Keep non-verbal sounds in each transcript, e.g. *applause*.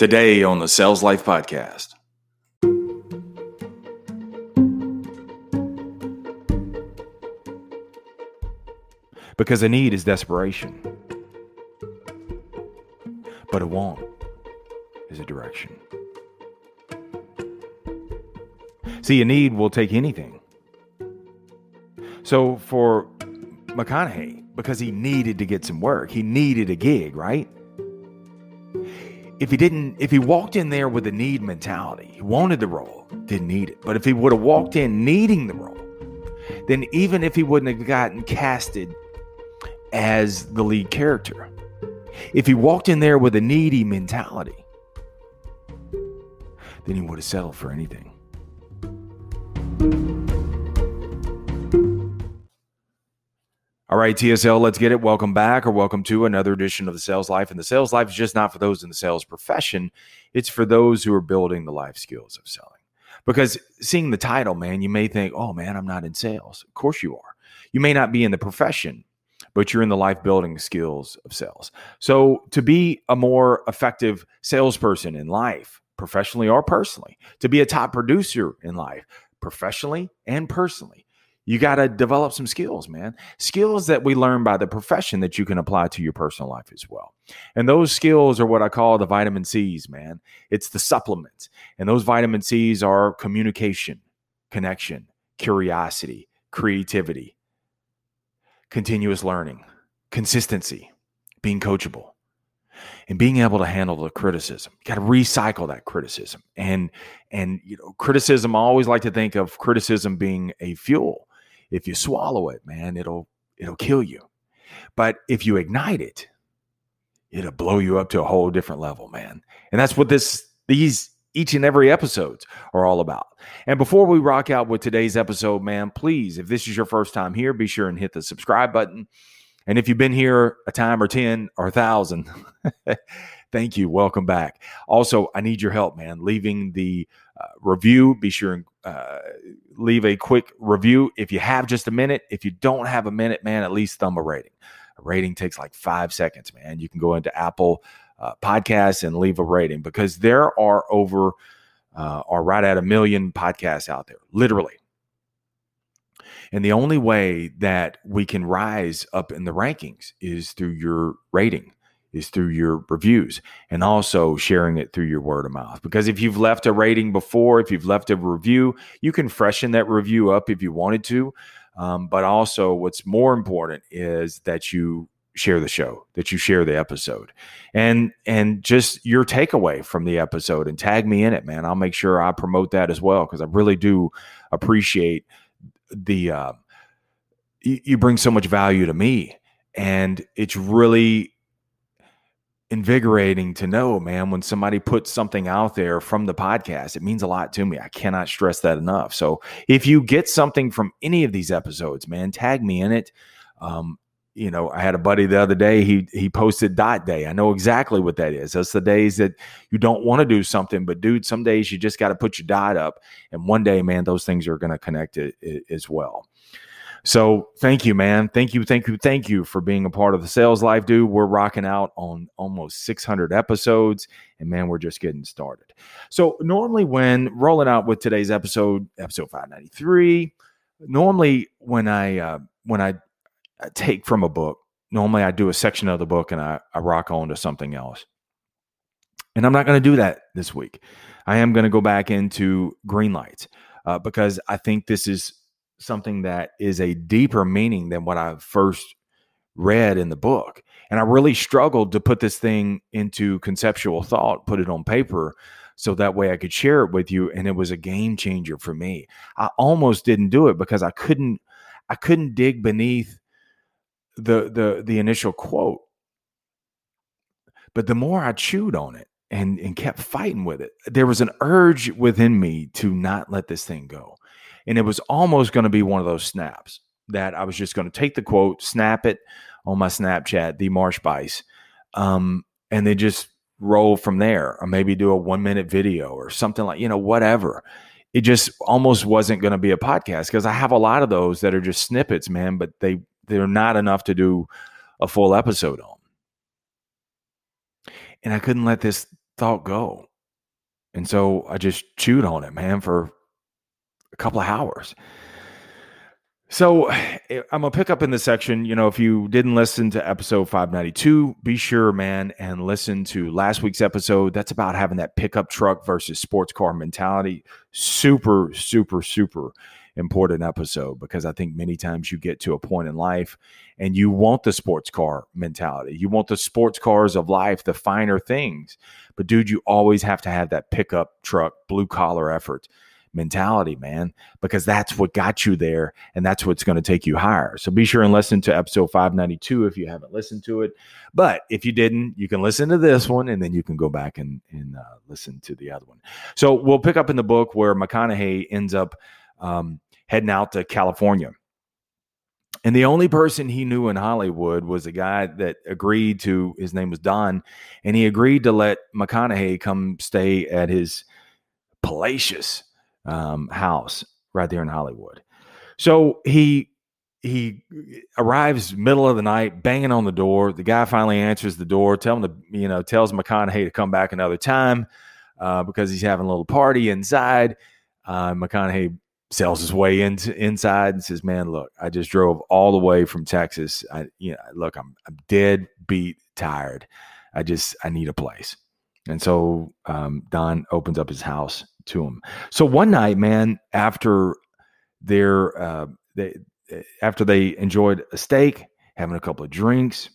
Today on the Sales Life Podcast. Because a need is desperation, but a want is a direction. See, a need will take anything. So for McConaughey, because he needed to get some work, he needed a gig, right? If he didn't, if he walked in there with a need mentality, he wanted the role, didn't need it. But if he would have walked in needing the role, then even if he wouldn't have gotten casted as the lead character, if he walked in there with a needy mentality, then he would have settled for anything. All right, TSL, let's get it. Welcome back or welcome to another edition of the Sales Life. And the Sales Life is just not for those in the sales profession, it's for those who are building the life skills of selling. Because seeing the title, man, you may think, oh, man, I'm not in sales. Of course you are. You may not be in the profession, but you're in the life building skills of sales. So to be a more effective salesperson in life, professionally or personally, to be a top producer in life, professionally and personally, you got to develop some skills, man. Skills that we learn by the profession that you can apply to your personal life as well. And those skills are what I call the vitamin C's, man. It's the supplements. And those vitamin C's are communication, connection, curiosity, creativity, continuous learning, consistency, being coachable, and being able to handle the criticism. You got to recycle that criticism. And and you know, criticism I always like to think of criticism being a fuel if you swallow it, man, it'll it'll kill you. But if you ignite it, it'll blow you up to a whole different level, man. And that's what this these each and every episodes are all about. And before we rock out with today's episode, man, please, if this is your first time here, be sure and hit the subscribe button. And if you've been here a time or 10 or a thousand, *laughs* thank you. Welcome back. Also, I need your help, man. Leaving the uh, review, be sure and uh, leave a quick review if you have just a minute. If you don't have a minute, man, at least thumb a rating. A rating takes like five seconds, man. You can go into Apple uh, Podcasts and leave a rating because there are over, uh, are right at a million podcasts out there, literally. And the only way that we can rise up in the rankings is through your rating is through your reviews and also sharing it through your word of mouth. Because if you've left a rating before, if you've left a review, you can freshen that review up if you wanted to. Um, but also, what's more important is that you share the show, that you share the episode, and and just your takeaway from the episode, and tag me in it, man. I'll make sure I promote that as well because I really do appreciate the. Uh, you, you bring so much value to me, and it's really invigorating to know, man, when somebody puts something out there from the podcast. It means a lot to me. I cannot stress that enough. So if you get something from any of these episodes, man, tag me in it. Um, you know, I had a buddy the other day. He he posted dot day. I know exactly what that is. That's the days that you don't want to do something, but dude, some days you just got to put your dot up, and one day, man, those things are going to connect it, it, as well. So thank you, man. Thank you, thank you, thank you for being a part of the sales life, dude. We're rocking out on almost 600 episodes, and man, we're just getting started. So normally, when rolling out with today's episode, episode 593, normally when I uh, when I take from a book, normally I do a section of the book and I, I rock on to something else. And I'm not going to do that this week. I am going to go back into Greenlights uh, because I think this is something that is a deeper meaning than what I first read in the book. And I really struggled to put this thing into conceptual thought, put it on paper so that way I could share it with you and it was a game changer for me. I almost didn't do it because I couldn't I couldn't dig beneath the the the initial quote. But the more I chewed on it and and kept fighting with it, there was an urge within me to not let this thing go. And it was almost going to be one of those snaps that I was just going to take the quote, snap it on my Snapchat, the Marsh Buice, um, and then just roll from there, or maybe do a one minute video or something like, you know, whatever. It just almost wasn't going to be a podcast because I have a lot of those that are just snippets, man, but they they're not enough to do a full episode on. And I couldn't let this thought go. And so I just chewed on it, man, for a couple of hours. So eh, I'm gonna pick up in this section. You know, if you didn't listen to episode 592, be sure, man, and listen to last week's episode. That's about having that pickup truck versus sports car mentality. Super, super, super important episode because I think many times you get to a point in life and you want the sports car mentality. You want the sports cars of life, the finer things. But dude, you always have to have that pickup truck, blue collar effort mentality, man, because that's what got you there and that's what's going to take you higher. So be sure and listen to episode 592 if you haven't listened to it. But if you didn't, you can listen to this one and then you can go back and, and uh, listen to the other one. So we'll pick up in the book where McConaughey ends up um, heading out to California. And the only person he knew in Hollywood was a guy that agreed to, his name was Don, and he agreed to let McConaughey come stay at his palatial um, house right there in Hollywood. So he he arrives middle of the night, banging on the door. The guy finally answers the door, telling the you know tells McConaughey to come back another time uh, because he's having a little party inside. Uh, McConaughey sells his way into inside and says, "Man, look, I just drove all the way from Texas. I, you know, look, I'm I'm dead beat, tired. I just I need a place." And so um, Don opens up his house to him. So one night, man, after their uh, they after they enjoyed a steak, having a couple of drinks,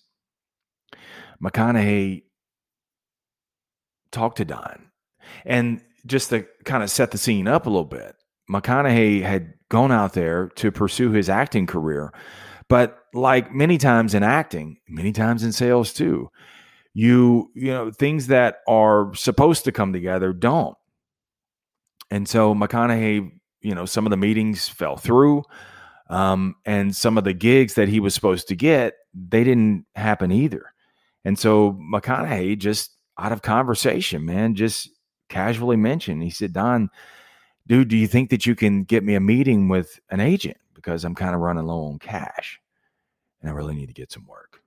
McConaughey talked to Don, and just to kind of set the scene up a little bit, McConaughey had gone out there to pursue his acting career, but like many times in acting, many times in sales too, you you know things that are supposed to come together don't and so McConaughey, you know, some of the meetings fell through. Um, and some of the gigs that he was supposed to get, they didn't happen either. And so McConaughey just out of conversation, man, just casually mentioned, he said, Don, dude, do you think that you can get me a meeting with an agent? Because I'm kind of running low on cash and I really need to get some work.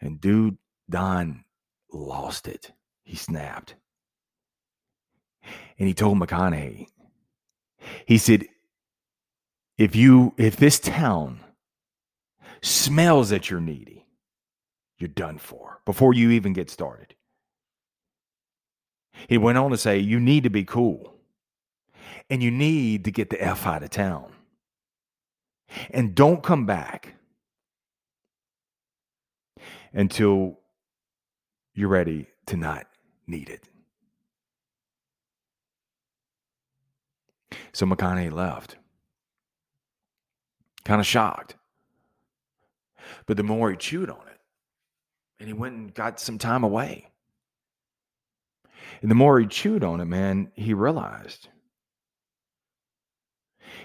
And dude, Don lost it. He snapped. And he told McConaughey, he said, if you if this town smells that you're needy, you're done for before you even get started. He went on to say, you need to be cool. And you need to get the F out of town. And don't come back until you're ready to not need it. So McConaughey left. Kind of shocked. But the more he chewed on it, and he went and got some time away. And the more he chewed on it, man, he realized.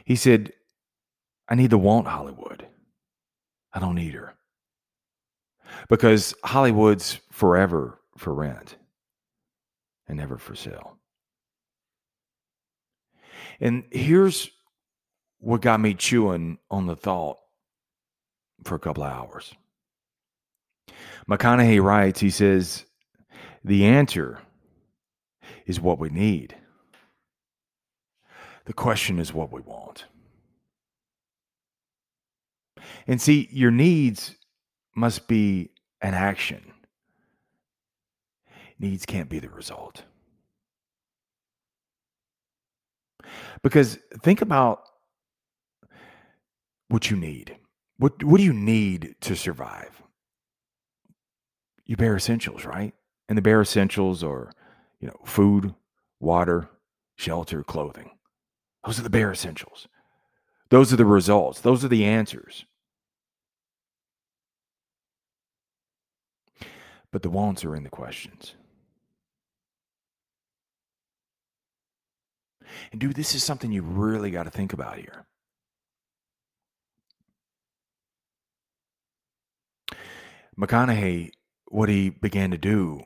He said, I need to want Hollywood. I don't need her. Because Hollywood's forever for rent and never for sale. And here's what got me chewing on the thought for a couple of hours. McConaughey writes, he says, the answer is what we need. The question is what we want. And see, your needs must be an action. Needs can't be the result. Because think about what you need. What what do you need to survive? You bare essentials, right? And the bare essentials are, you know, food, water, shelter, clothing. Those are the bare essentials. Those are the results. Those are the answers. But the wants are in the questions. And dude, this is something you really got to think about here. McConaughey, what he began to do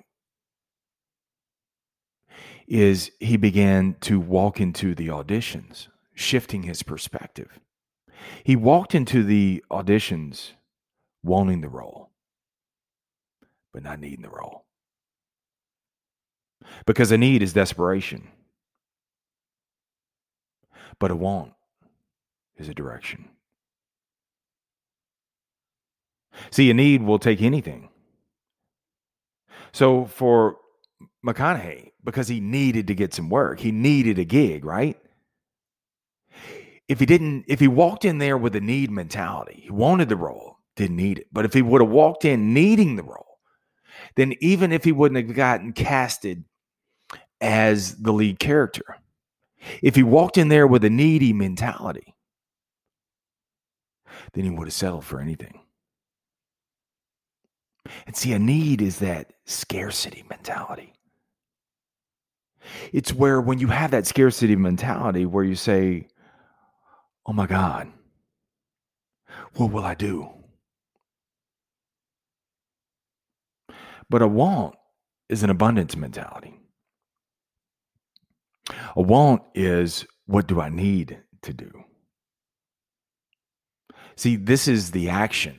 is he began to walk into the auditions, shifting his perspective. He walked into the auditions wanting the role, but not needing the role. because a need is desperation, but a want is a direction. See, a need will take anything. So for McConaughey, because he needed to get some work, he needed a gig, right? If he didn't, if he walked in there with a need mentality, he wanted the role, didn't need it. But if he would have walked in needing the role, then even if he wouldn't have gotten casted as the lead character, if he walked in there with a needy mentality, then he would have settled for anything. And see, a need is that scarcity mentality. It's where when you have that scarcity mentality where you say, Oh my God, what will I do? But a want is an abundance mentality. A want is what do I need to do? See, this is the action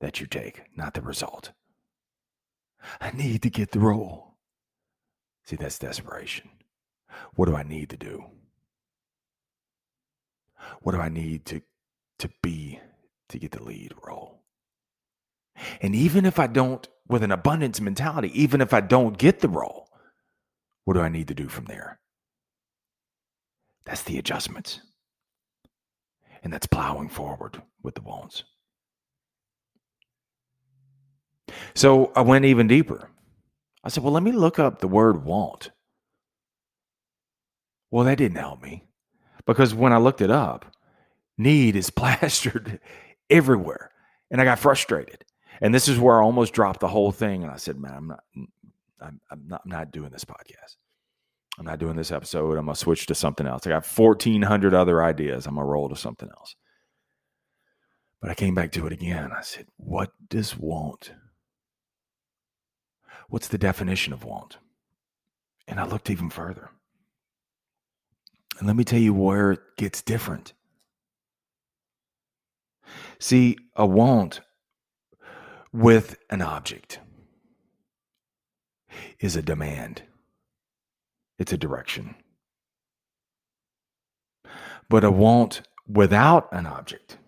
that you take, not the result. I need to get the role. See, that's desperation. What do I need to do? What do I need to, to be to get the lead role? And even if I don't, with an abundance mentality, even if I don't get the role, what do I need to do from there? That's the adjustments. And that's plowing forward with the bones. So I went even deeper. I said, well, let me look up the word want. Well, that didn't help me because when I looked it up, need is *laughs* plastered everywhere. And I got frustrated. And this is where I almost dropped the whole thing. And I said, man, I'm not, I'm, I'm not, I'm not doing this podcast. I'm not doing this episode. I'm going to switch to something else. I got 1,400 other ideas. I'm going to roll to something else. But I came back to it again. I said, what does want What's the definition of want? And I looked even further. And let me tell you where it gets different. See, a want with an object is a demand, it's a direction. But a want without an object,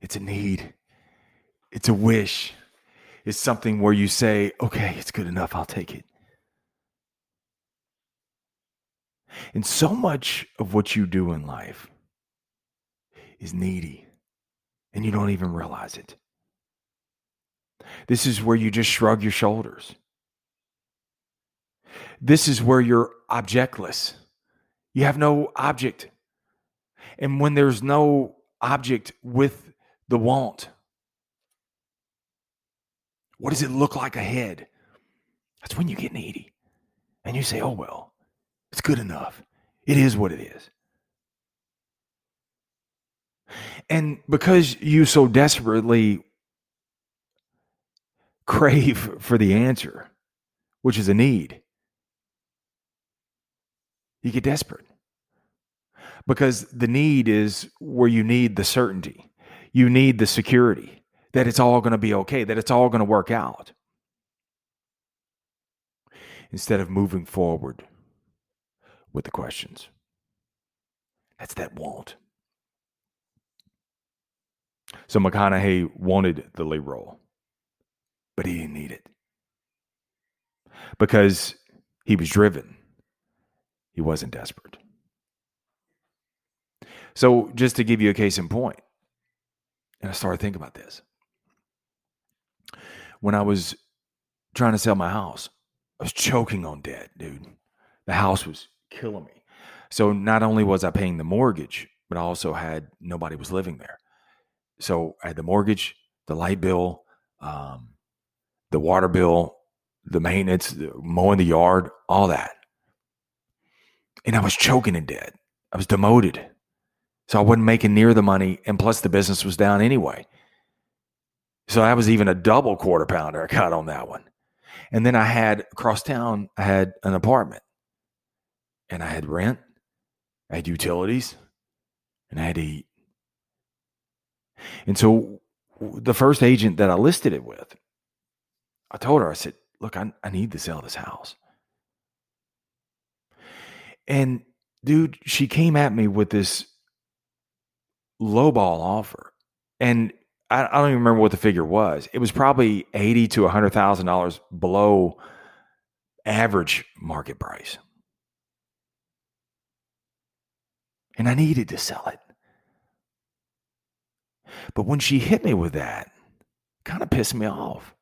it's a need, it's a wish, it's something where you say, okay, it's good enough, I'll take it. And so much of what you do in life is needy, and you don't even realize it. This is where you just shrug your shoulders. This is where you're objectless. You have no object. And when there's no object with the want, what does it look like ahead? That's when you get needy and you say, oh, well, it's good enough. It is what it is. And because you so desperately crave for the answer, which is a need, you get desperate. Because the need is where you need the certainty, you need the security that it's all going to be okay, that it's all going to work out. Instead of moving forward with the questions. That's that want. So McConaughey wanted the lead role, but he didn't need it because he was driven. He wasn't desperate. So, just to give you a case in point, and I started thinking about this when I was trying to sell my house. I was choking on debt, dude. The house was killing me. So not only was I paying the mortgage, but I also had nobody was living there. So I had the mortgage, the light bill, um, the water bill, the maintenance, the mowing the yard, all that. And I was choking in debt. I was demoted. So I wasn't making near the money. And plus, the business was down anyway. So that was even a double quarter pounder I got on that one. And then I had across town, I had an apartment and I had rent, I had utilities, and I had to eat. And so the first agent that I listed it with, I told her, I said, look, I, I need to sell this house. And dude, she came at me with this lowball offer. And I, I don't even remember what the figure was. It was probably eighty to hundred thousand dollars below average market price. And I needed to sell it. But when she hit me with that, kind of pissed me off.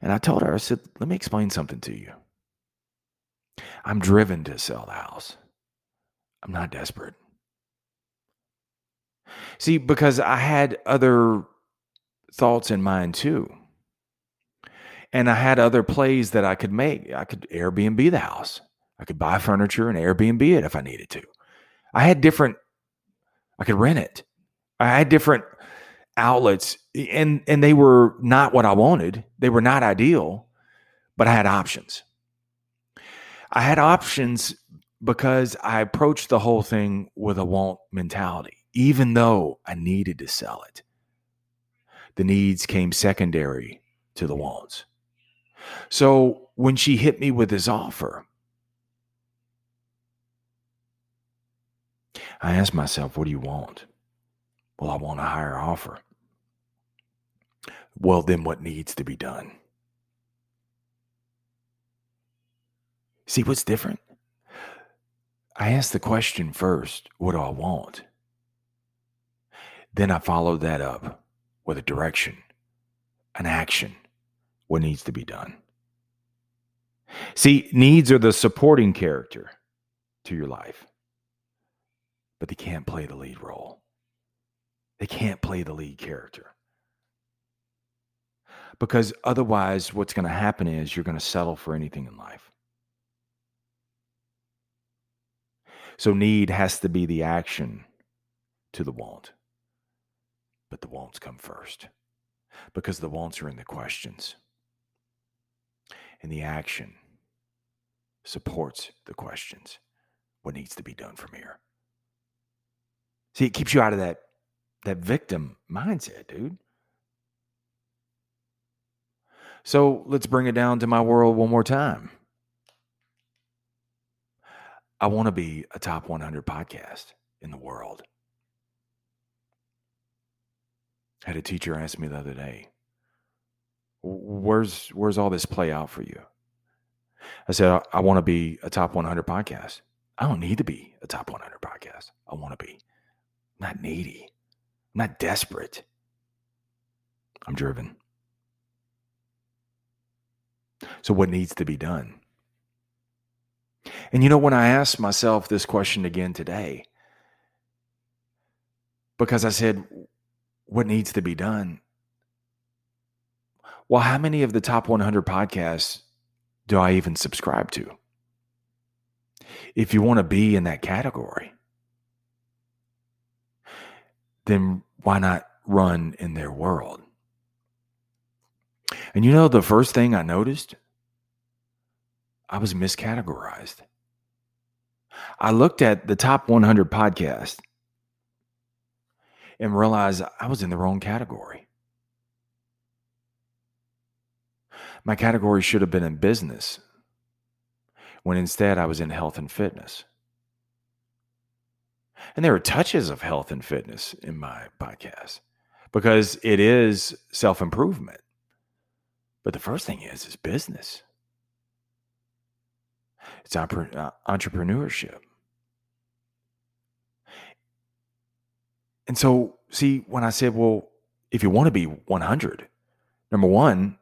And I told her, I said, let me explain something to you. I'm driven to sell the house. I'm not desperate. See, because I had other thoughts in mind too. And I had other plays that I could make. I could Airbnb the house. I could buy furniture and Airbnb it if I needed to. I had different, I could rent it. I had different outlets and and they were not what I wanted. They were not ideal, but I had options. I had options because I approached the whole thing with a want mentality, even though I needed to sell it. The needs came secondary to the wants. So when she hit me with this offer, I asked myself, what do you want? Well, I want a higher offer. Well, then what needs to be done? See what's different? I ask the question first what do I want? Then I follow that up with a direction, an action, what needs to be done. See, needs are the supporting character to your life, but they can't play the lead role. They can't play the lead character. Because otherwise, what's going to happen is you're going to settle for anything in life. So, need has to be the action to the want. But the wants come first because the wants are in the questions. And the action supports the questions. What needs to be done from here? See, it keeps you out of that that victim mindset, dude. So let's bring it down to my world one more time. I want to be a top 100 podcast in the world. Had a teacher ask me the other day, "Where's where's all this play out for you?" I said, "I, I want to be a top 100 podcast. I don't need to be a top 100 podcast. I want to be. I'm not needy. I'm not desperate. I'm driven." So, what needs to be done? And you know, when I asked myself this question again today, because I said, what needs to be done? Well, how many of the top 100 podcasts do I even subscribe to? If you want to be in that category, then why not run in their world? And you know, the first thing I noticed, I was miscategorized. I looked at the top 100 podcast and realized I was in the wrong category. My category should have been in business, when instead I was in health and fitness. And there are touches of health and fitness in my podcast because it is self improvement. But the first thing is is business. It's uh, entrepreneurship. And so, see, when I said, well, if you want to be 100, number one,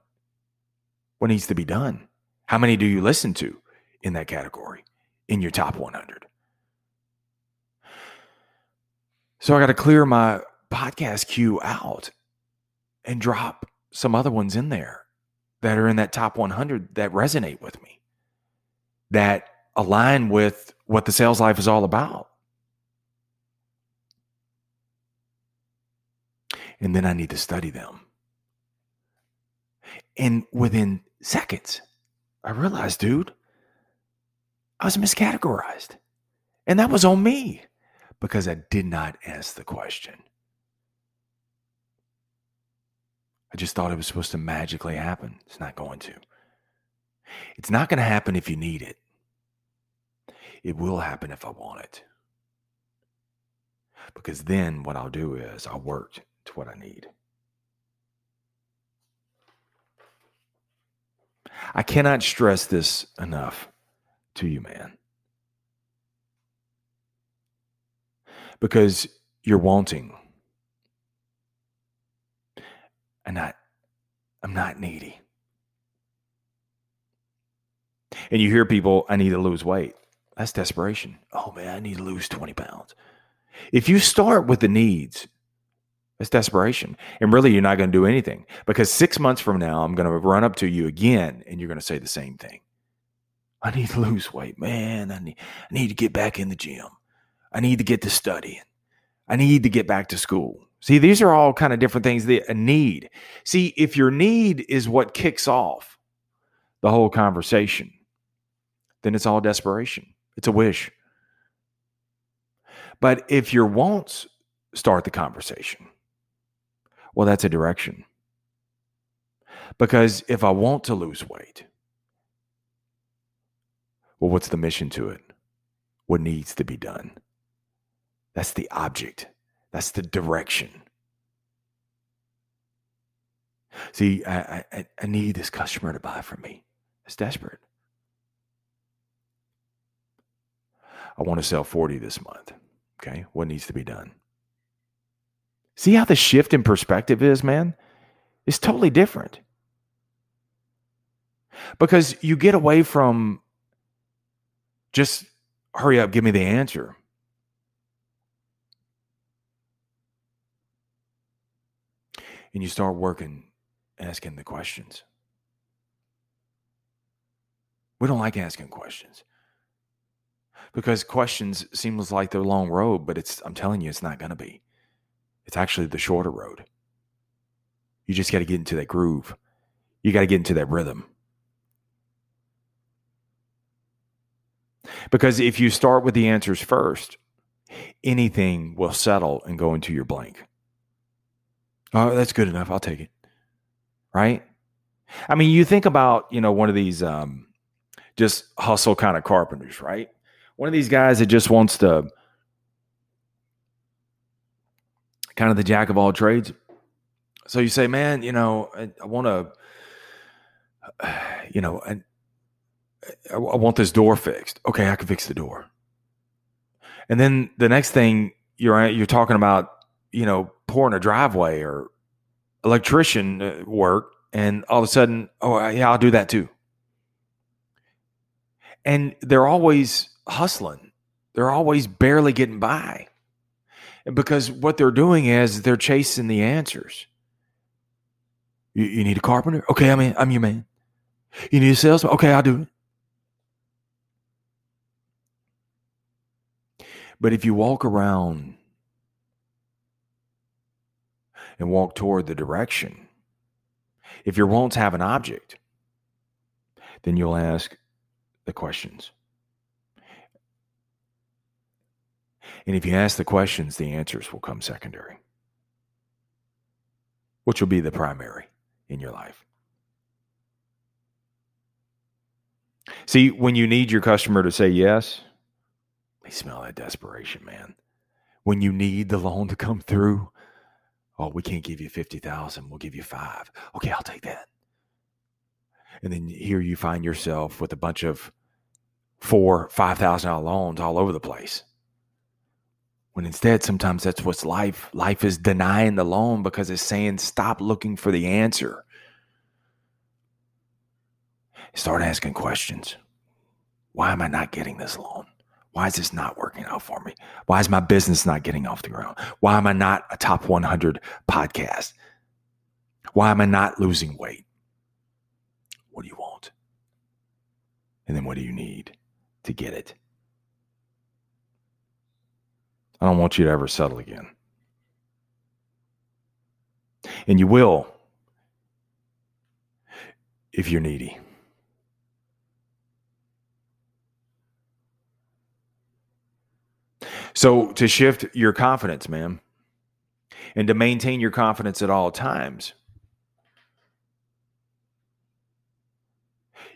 what needs to be done? How many do you listen to in that category in your top 100? So I got to clear my podcast queue out and drop some other ones in there that are in that top 100 that resonate with me, that align with what the sales life is all about. And then I need to study them. And within seconds, I realized, dude, I was miscategorized. And that was on me because I did not ask the question I just thought it was supposed to magically happen. It's not going to. It's not going to happen if you need it. It will happen if I want it. Because then what I'll do is I'll work to what I need. I cannot stress this enough to you, man. Because you're wanting. And not I'm not needy. And you hear people, I need to lose weight. That's desperation. Oh man, I need to lose 20 pounds. If you start with the needs, that's desperation. And really, you're not going to do anything because six months from now, I'm going to run up to you again and you're going to say the same thing. I need to lose weight, man. I need, I need to get back in the gym. I need to get to studying. I need to get back to school. See, these are all kind of different things that a need. See, if your need is what kicks off the whole conversation, then it's all desperation. It's a wish. But if your wants start the conversation, well, that's a direction. Because if I want to lose weight, well, what's the mission to it? What needs to be done? That's the object, that's the direction. See, I, I, I need this customer to buy from me. It's desperate. I want to sell 40 this month. Okay. What needs to be done? See how the shift in perspective is, man? It's totally different. Because you get away from just hurry up, give me the answer. And you start working, asking the questions. We don't like asking questions because questions seems like the long road, but it's I'm telling you, it's not going to be. It's actually the shorter road. You just got to get into that groove. You got to get into that rhythm. Because if you start with the answers first, anything will settle and go into your blank. Oh, that's good enough. I'll take it. Right? I mean, you think about, you know, one of these um, just hustle kind of carpenters, right? One of these guys that just wants to kind of the jack of all trades. So you say, man, you know, I, I want to, *sighs* you know, I, I want this door fixed. Okay, I can fix the door. And then the next thing you're you're talking about, you know, pouring a driveway or electrician uh, work, and all of a sudden, oh yeah, I'll do that too. And they're always hustling. They're always barely getting by. Because what they're doing is they're chasing the answers. You, you need a carpenter? Okay, I'm in, I'm your man. You need a salesman? Okay, I'll do it. But if you walk around and walk toward the direction, if your wants have an object, then you'll ask the questions. And if you ask the questions, the answers will come secondary, which will be the primary in your life. See, when you need your customer to say yes, they smell that desperation, man. When you need the loan to come through, oh, we can't give you 50,000, we'll give you 5. Okay, I'll take that. And then here you find yourself with a bunch of four, five thousand dollar loans all over the place. When instead, sometimes that's what's life. Life is denying the loan because it's saying, stop looking for the answer. Start asking questions. Why am I not getting this loan? Why is this not working out for me? Why is my business not getting off the ground? Why am I not a top 100 podcast? Why am I not losing weight? What do you want? And then what do you need to get it? I don't want you to ever settle again. And you will if you're needy. So, to shift your confidence, man, and to maintain your confidence at all times,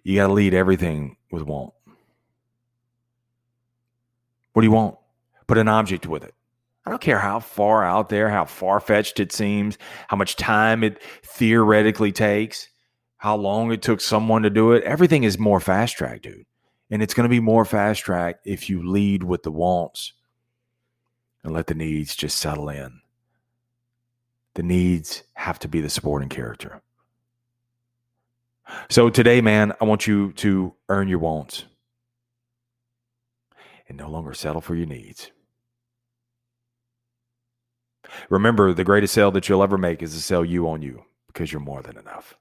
you got to lead everything with want. What do you want? Put an object with it. I don't care how far out there, how far fetched it seems, how much time it theoretically takes, how long it took someone to do it. Everything is more fast track, dude. And it's going to be more fast track if you lead with the wants and let the needs just settle in. The needs have to be the supporting character. So today, man, I want you to earn your wants and no longer settle for your needs. Remember, the greatest sale that you'll ever make is to sell you on you because you're more than enough.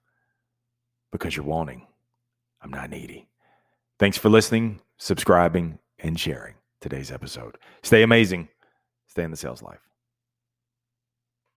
Because you're wanting. I'm not needy. Thanks for listening, subscribing, and sharing today's episode. Stay amazing. Stay in the sales life.